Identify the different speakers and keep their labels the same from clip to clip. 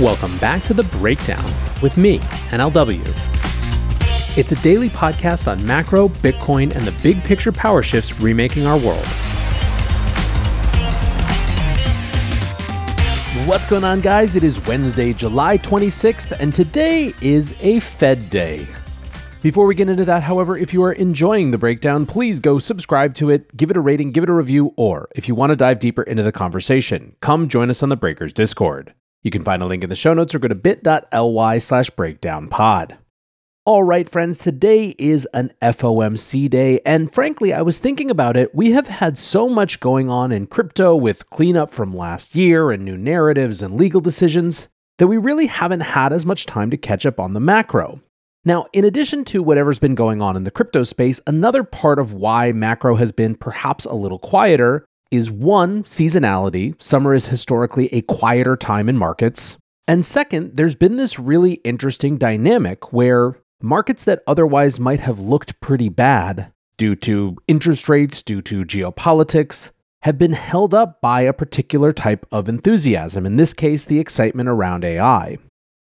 Speaker 1: Welcome back to The Breakdown with me, NLW. It's a daily podcast on macro, Bitcoin, and the big picture power shifts remaking our world. What's going on, guys? It is Wednesday, July 26th, and today is a Fed day. Before we get into that, however, if you are enjoying the breakdown, please go subscribe to it, give it a rating, give it a review, or if you want to dive deeper into the conversation, come join us on the Breakers Discord. You can find a link in the show notes or go to bit.ly slash breakdownpod. All right, friends, today is an FOMC day, and frankly, I was thinking about it. We have had so much going on in crypto with cleanup from last year and new narratives and legal decisions that we really haven't had as much time to catch up on the macro. Now, in addition to whatever's been going on in the crypto space, another part of why macro has been perhaps a little quieter is one, seasonality. Summer is historically a quieter time in markets. And second, there's been this really interesting dynamic where markets that otherwise might have looked pretty bad due to interest rates, due to geopolitics, have been held up by a particular type of enthusiasm, in this case, the excitement around AI.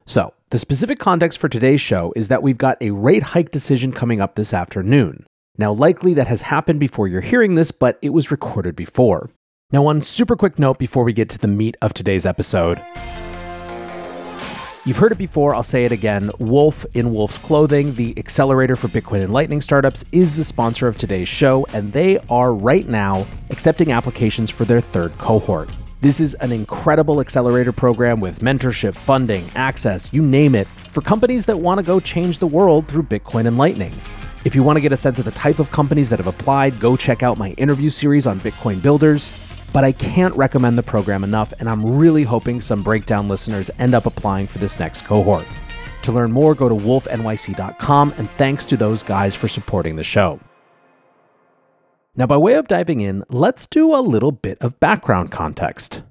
Speaker 1: So, the specific context for today's show is that we've got a rate hike decision coming up this afternoon. Now, likely that has happened before you're hearing this, but it was recorded before. Now, one super quick note before we get to the meat of today's episode. You've heard it before, I'll say it again. Wolf in Wolf's Clothing, the accelerator for Bitcoin and Lightning startups, is the sponsor of today's show, and they are right now accepting applications for their third cohort. This is an incredible accelerator program with mentorship, funding, access, you name it, for companies that want to go change the world through Bitcoin and Lightning. If you want to get a sense of the type of companies that have applied, go check out my interview series on Bitcoin builders. But I can't recommend the program enough, and I'm really hoping some breakdown listeners end up applying for this next cohort. To learn more, go to wolfnyc.com, and thanks to those guys for supporting the show. Now, by way of diving in, let's do a little bit of background context.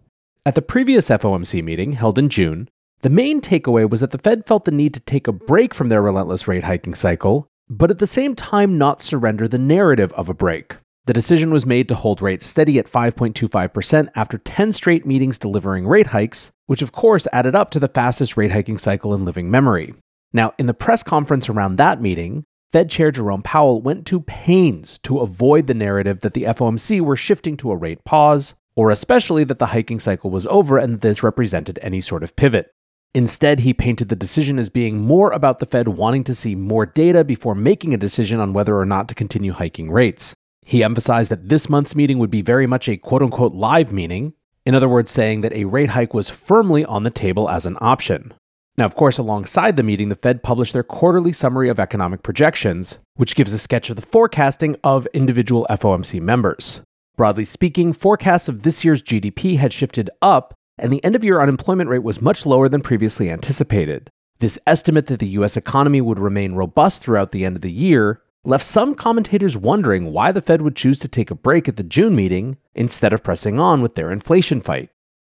Speaker 1: At the previous FOMC meeting, held in June, the main takeaway was that the Fed felt the need to take a break from their relentless rate hiking cycle but at the same time not surrender the narrative of a break. The decision was made to hold rates steady at 5.25% after 10 straight meetings delivering rate hikes, which of course added up to the fastest rate hiking cycle in living memory. Now, in the press conference around that meeting, Fed Chair Jerome Powell went to pains to avoid the narrative that the FOMC were shifting to a rate pause, or especially that the hiking cycle was over and this represented any sort of pivot. Instead, he painted the decision as being more about the Fed wanting to see more data before making a decision on whether or not to continue hiking rates. He emphasized that this month's meeting would be very much a quote unquote live meeting, in other words, saying that a rate hike was firmly on the table as an option. Now, of course, alongside the meeting, the Fed published their quarterly summary of economic projections, which gives a sketch of the forecasting of individual FOMC members. Broadly speaking, forecasts of this year's GDP had shifted up and the end of year unemployment rate was much lower than previously anticipated. This estimate that the US economy would remain robust throughout the end of the year left some commentators wondering why the Fed would choose to take a break at the June meeting instead of pressing on with their inflation fight.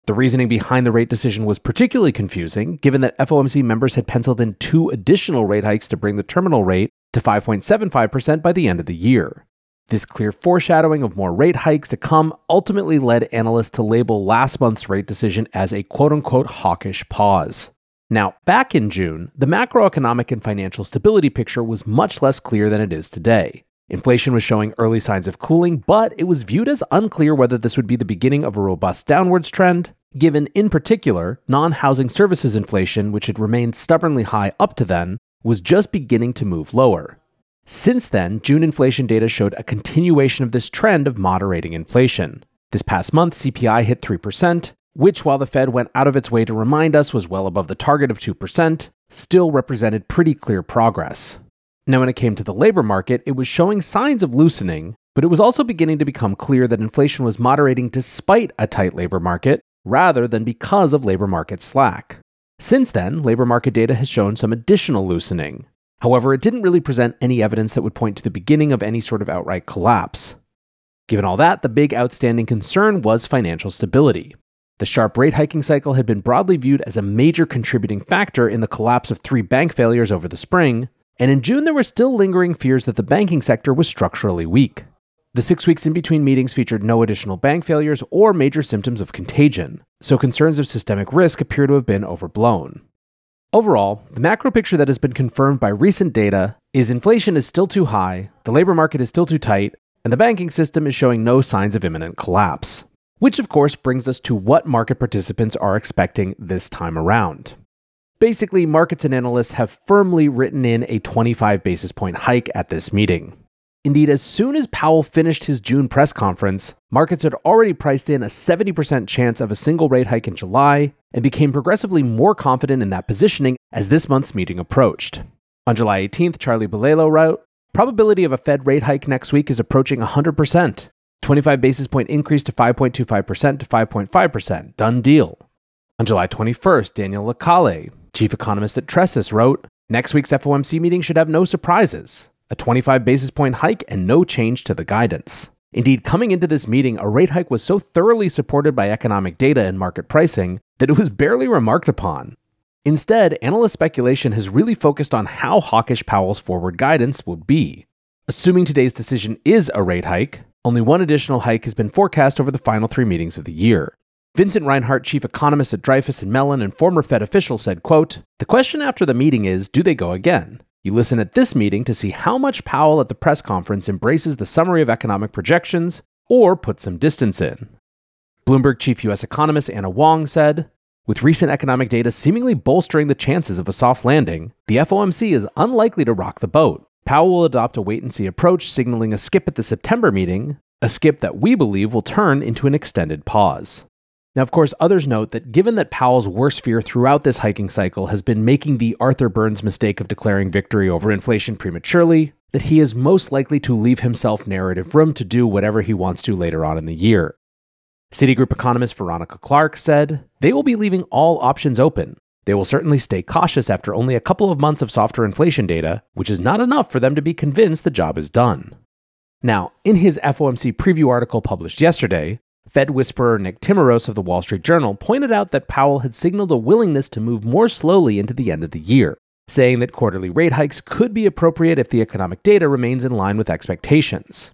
Speaker 1: The reasoning behind the rate decision was particularly confusing, given that FOMC members had penciled in two additional rate hikes to bring the terminal rate to 5.75% by the end of the year. This clear foreshadowing of more rate hikes to come ultimately led analysts to label last month's rate decision as a quote unquote hawkish pause. Now, back in June, the macroeconomic and financial stability picture was much less clear than it is today. Inflation was showing early signs of cooling, but it was viewed as unclear whether this would be the beginning of a robust downwards trend, given in particular, non housing services inflation, which had remained stubbornly high up to then, was just beginning to move lower. Since then, June inflation data showed a continuation of this trend of moderating inflation. This past month, CPI hit 3%, which, while the Fed went out of its way to remind us was well above the target of 2%, still represented pretty clear progress. Now, when it came to the labor market, it was showing signs of loosening, but it was also beginning to become clear that inflation was moderating despite a tight labor market, rather than because of labor market slack. Since then, labor market data has shown some additional loosening. However, it didn't really present any evidence that would point to the beginning of any sort of outright collapse. Given all that, the big outstanding concern was financial stability. The sharp rate hiking cycle had been broadly viewed as a major contributing factor in the collapse of three bank failures over the spring, and in June there were still lingering fears that the banking sector was structurally weak. The six weeks in between meetings featured no additional bank failures or major symptoms of contagion, so concerns of systemic risk appear to have been overblown. Overall, the macro picture that has been confirmed by recent data is inflation is still too high, the labor market is still too tight, and the banking system is showing no signs of imminent collapse. Which, of course, brings us to what market participants are expecting this time around. Basically, markets and analysts have firmly written in a 25 basis point hike at this meeting. Indeed, as soon as Powell finished his June press conference, markets had already priced in a 70% chance of a single rate hike in July and became progressively more confident in that positioning as this month's meeting approached. On July 18th, Charlie Bilello wrote, Probability of a Fed rate hike next week is approaching 100%. 25 basis point increase to 5.25% to 5.5%. Done deal. On July 21st, Daniel Lacalle, chief economist at Tressis, wrote, Next week's FOMC meeting should have no surprises a 25 basis point hike, and no change to the guidance. Indeed, coming into this meeting, a rate hike was so thoroughly supported by economic data and market pricing that it was barely remarked upon. Instead, analyst speculation has really focused on how hawkish Powell's forward guidance would be. Assuming today's decision is a rate hike, only one additional hike has been forecast over the final three meetings of the year. Vincent Reinhart, chief economist at Dreyfus and Mellon and former Fed official, said, quote, The question after the meeting is, do they go again? You listen at this meeting to see how much Powell at the press conference embraces the summary of economic projections or puts some distance in. Bloomberg chief U.S. economist Anna Wong said, with recent economic data seemingly bolstering the chances of a soft landing, the FOMC is unlikely to rock the boat. Powell will adopt a wait and see approach, signaling a skip at the September meeting, a skip that we believe will turn into an extended pause. Now, of course, others note that given that Powell's worst fear throughout this hiking cycle has been making the Arthur Burns mistake of declaring victory over inflation prematurely, that he is most likely to leave himself narrative room to do whatever he wants to later on in the year. Citigroup economist Veronica Clark said, They will be leaving all options open. They will certainly stay cautious after only a couple of months of softer inflation data, which is not enough for them to be convinced the job is done. Now, in his FOMC preview article published yesterday, Fed whisperer Nick Timiraos of the Wall Street Journal pointed out that Powell had signaled a willingness to move more slowly into the end of the year, saying that quarterly rate hikes could be appropriate if the economic data remains in line with expectations.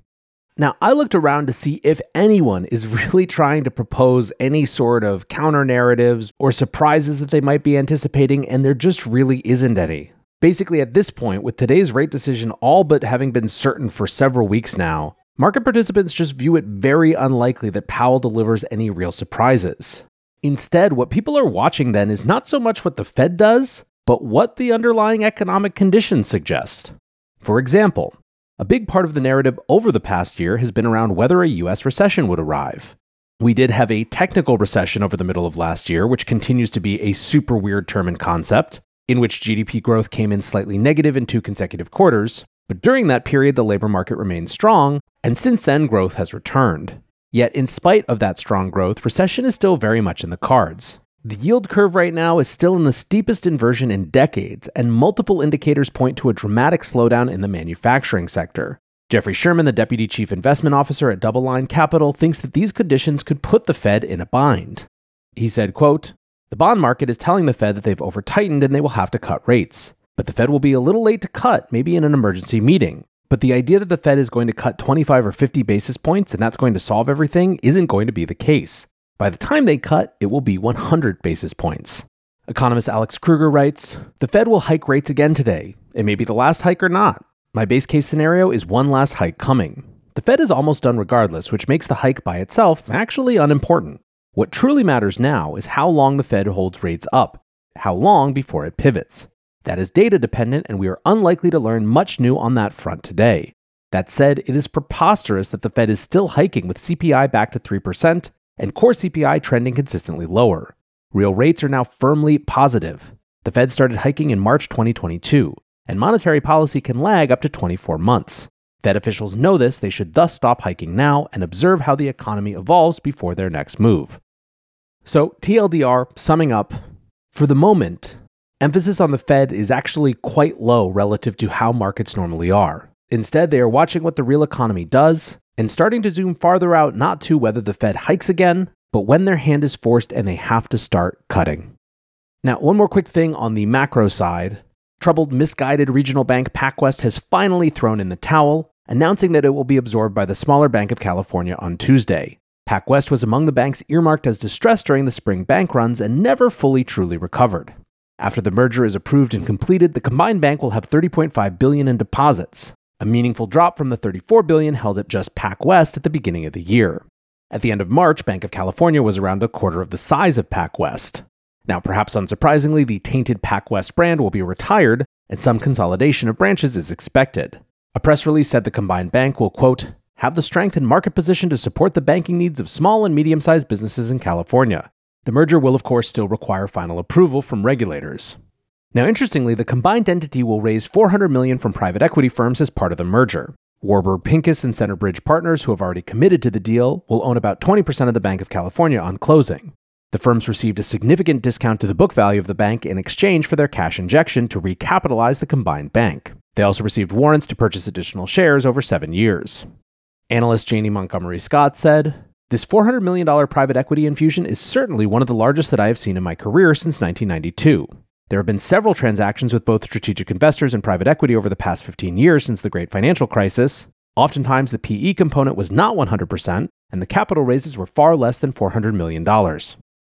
Speaker 1: Now, I looked around to see if anyone is really trying to propose any sort of counter narratives or surprises that they might be anticipating, and there just really isn't any. Basically, at this point, with today's rate decision all but having been certain for several weeks now, Market participants just view it very unlikely that Powell delivers any real surprises. Instead, what people are watching then is not so much what the Fed does, but what the underlying economic conditions suggest. For example, a big part of the narrative over the past year has been around whether a US recession would arrive. We did have a technical recession over the middle of last year, which continues to be a super weird term and concept, in which GDP growth came in slightly negative in two consecutive quarters, but during that period, the labor market remained strong, and since then, growth has returned. Yet, in spite of that strong growth, recession is still very much in the cards. The yield curve right now is still in the steepest inversion in decades, and multiple indicators point to a dramatic slowdown in the manufacturing sector. Jeffrey Sherman, the deputy chief investment officer at DoubleLine Capital, thinks that these conditions could put the Fed in a bind. He said, quote, "The bond market is telling the Fed that they've over-tightened and they will have to cut rates. But the Fed will be a little late to cut, maybe in an emergency meeting. But the idea that the Fed is going to cut 25 or 50 basis points and that's going to solve everything isn't going to be the case. By the time they cut, it will be 100 basis points. Economist Alex Kruger writes The Fed will hike rates again today. It may be the last hike or not. My base case scenario is one last hike coming. The Fed is almost done regardless, which makes the hike by itself actually unimportant. What truly matters now is how long the Fed holds rates up, how long before it pivots. That is data dependent, and we are unlikely to learn much new on that front today. That said, it is preposterous that the Fed is still hiking with CPI back to 3% and core CPI trending consistently lower. Real rates are now firmly positive. The Fed started hiking in March 2022, and monetary policy can lag up to 24 months. Fed officials know this, they should thus stop hiking now and observe how the economy evolves before their next move. So, TLDR, summing up, for the moment, Emphasis on the Fed is actually quite low relative to how markets normally are. Instead, they are watching what the real economy does and starting to zoom farther out not to whether the Fed hikes again, but when their hand is forced and they have to start cutting. Now, one more quick thing on the macro side. Troubled, misguided regional bank PacWest has finally thrown in the towel. announcing that it will be absorbed by the smaller Banc of California on Tuesday. PacWest was among the banks earmarked as distressed during the spring bank runs and never fully truly recovered. After the merger is approved and completed, the combined bank will have 30.5 billion in deposits, a meaningful drop from the 34 billion held at just PacWest at the beginning of the year. At the end of March, Banc of California was around a quarter of the size of PacWest. Now, perhaps unsurprisingly, the tainted PacWest brand will be retired, and some consolidation of branches is expected. A press release said the combined bank will, quote, have the strength and market position to support the banking needs of small and medium sized businesses in California. The merger will, of course, still require final approval from regulators. Now, interestingly, the combined entity will raise 400 million from private equity firms as part of the merger. Warburg Pincus and Centerbridge Partners, who have already committed to the deal, will own about 20% of the Banc of California on closing. The firms received a significant discount to the book value of the bank in exchange for their cash injection to recapitalize the combined bank. They also received warrants to purchase additional shares over seven years. Analyst Janney Montgomery Scott said, This $400 million private equity infusion is certainly one of the largest that I have seen in my career since 1992. There have been several transactions with both strategic investors and private equity over the past 15 years since the great financial crisis. Oftentimes, the PE component was not 100%, and the capital raises were far less than $400 million.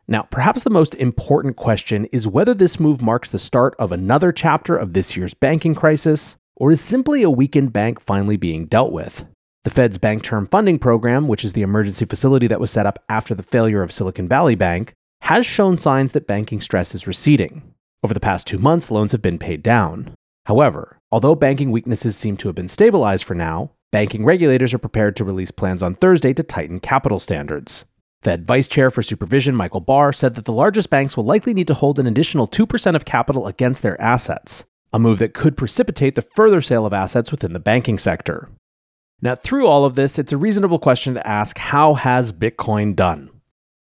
Speaker 1: Now, perhaps the most important question is whether this move marks the start of another chapter of this year's banking crisis, or is simply a weakened bank finally being dealt with. The Fed's Bank Term Funding Program, which is the emergency facility that was set up after the failure of Silicon Valley Bank, has shown signs that banking stress is receding. Over the past two months, loans have been paid down. However, although banking weaknesses seem to have been stabilized for now, banking regulators are prepared to release plans on Thursday to tighten capital standards. Fed Vice Chair for Supervision Michael Barr said that the largest banks will likely need to hold an additional 2% of capital against their assets, a move that could precipitate the further sale of assets within the banking sector. Now, through all of this, it's a reasonable question to ask how has Bitcoin done?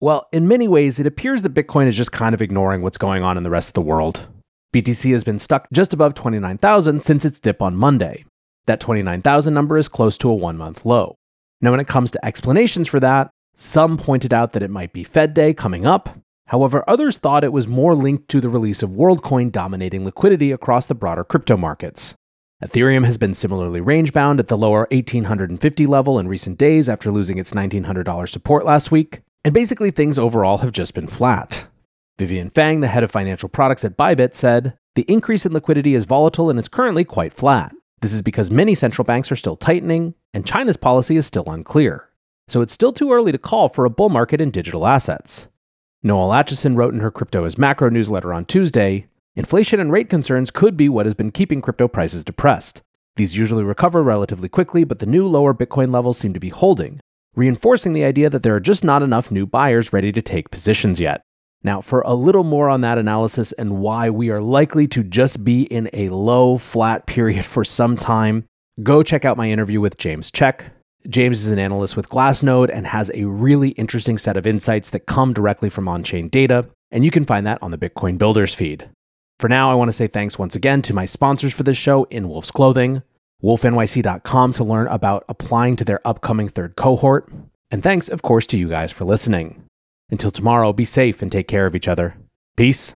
Speaker 1: Well, in many ways, it appears that Bitcoin is just kind of ignoring what's going on in the rest of the world. BTC has been stuck just above 29,000 since its dip on Monday. That 29,000 number is close to a one month low. Now, when it comes to explanations for that, some pointed out that it might be Fed Day coming up. However, others thought it was more linked to the release of WorldCoin dominating liquidity across the broader crypto markets. Ethereum has been similarly range bound at the lower 1850 level in recent days after losing its $1900 support last week, and basically things overall have just been flat. Vivian Fang, the head of financial products at Bybit, said, The increase in liquidity is volatile and is currently quite flat. This is because many central banks are still tightening, and China's policy is still unclear so it's still too early to call for a bull market in digital assets. Noelle Acheson wrote in her Crypto is Macro newsletter on Tuesday Inflation and rate concerns could be what has been keeping crypto prices depressed. These usually recover relatively quickly, but the new lower Bitcoin levels seem to be holding, reinforcing the idea that there are just not enough new buyers ready to take positions yet. Now, for a little more on that analysis and why we are likely to just be in a low, flat period for some time, go check out my interview with James Check. James is an analyst with Glassnode and has a really interesting set of insights that come directly from on chain data, and you can find that on the Bitcoin Builders feed. For now, I want to say thanks once again to my sponsors for this show in Wolf's Clothing, wolfnyc.com to learn about applying to their upcoming third cohort, and thanks, of course, to you guys for listening. Until tomorrow, be safe and take care of each other. Peace.